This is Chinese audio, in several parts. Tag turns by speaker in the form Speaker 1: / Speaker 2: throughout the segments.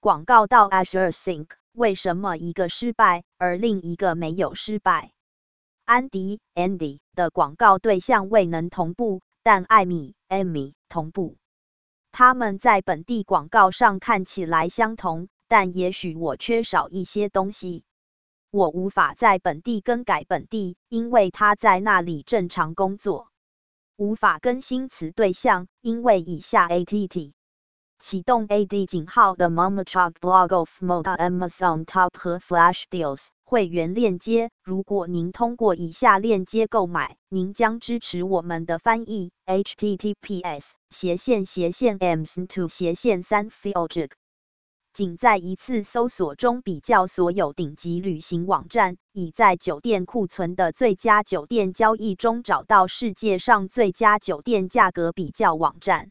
Speaker 1: 广告到 Azure Sync，为什么一个失败，而另一个没有失败？安迪 Andy 的广告对象未能同步，但艾米 Amy 同步。他们在本地广告上看起来相同，但也许我缺少一些东西。我无法在本地更改本地，因为他在那里正常工作。无法更新此对象，因为以下 att。启动 AD 井号的 Mama Chat Blog of Moda Amazon Top 和 Flash Deals 会员链接。如果您通过以下链接购买，您将支持我们的翻译。https 斜线斜线 ms2 斜线三 filjig。仅在一次搜索中比较所有顶级旅行网站，已在酒店库存的最佳酒店交易中找到世界上最佳酒店价格比较网站。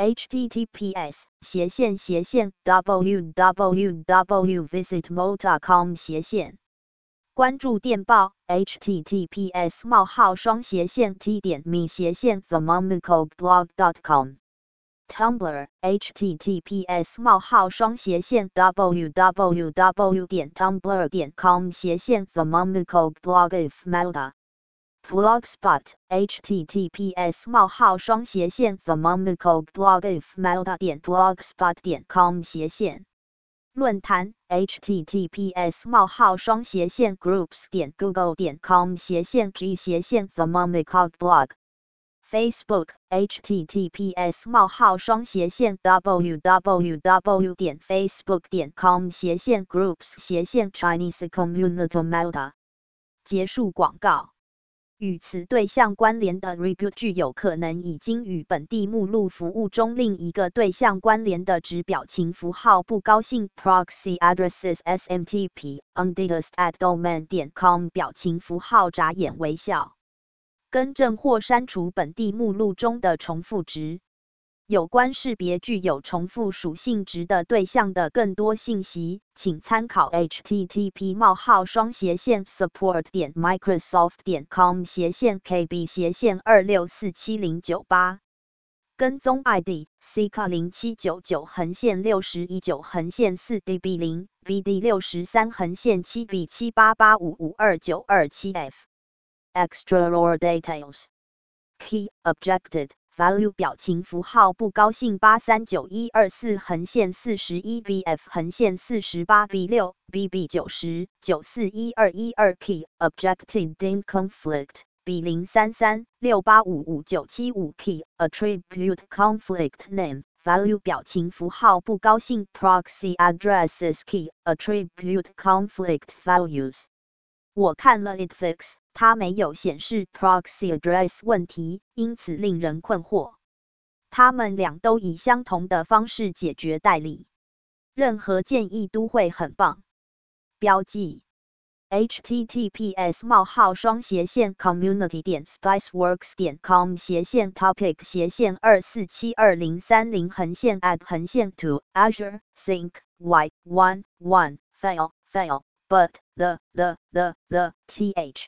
Speaker 1: Https 斜线斜线 www.visitmo.com 斜线关注电报 https 冒号双斜线 t 点 me 斜线 themomicoblog.com Tumblr https 冒号双斜线 www 点 tumblr 点 com 斜线 themomicoblog if melda Blogspot https: 冒号双斜线 t h e m o m i c a l blog if melda 点 blogspot 点 com 斜线论坛 https: 冒号双斜线 groups 点 google 点 com 斜线 g 斜线 t h e m o m i c a l blog Facebook https: 冒号双斜线 www 点 facebook 点 com 斜线 groups 斜线 Chinese community melda 结束广告。与此对象关联的 rebuild 具有可能已经与本地目录服务中另一个对象关联的值表情符号不高兴 proxy addresses smtp undidest at domain 点 com 表情符号眨眼微笑，更正或删除本地目录中的重复值。有关识别具有重复属性值的对象的更多信息，请参考 http: 冒号双斜线 support 点 microsoft 点 com 斜线 kb 斜线二六四七零九八。跟踪 ID ck 零七九九横线六十一九横线四 db 零 bd 六十三横线七 b 七八八五五二九二七 f。Extra or details. Key objected. Value 表情符号不高兴八三九一二四横线四十一 bf 横线四十八 b 六 bb 九十九四一二一二 key objected in conflict b 零三三六八五五九七五 p attribute conflict name value 表情符号不高兴 proxy addresses key attribute conflict values 我看了 it fix 它没有显示 proxy address 问题，因此令人困惑。它们俩都以相同的方式解决代理。任何建议都会很棒。标记。https: 冒号双斜线 community 点 spiceworks 点 com 斜线 topic 斜线二四七二零三零横线 add 横线 to Azure Sync Y one one fail fail but the the the the th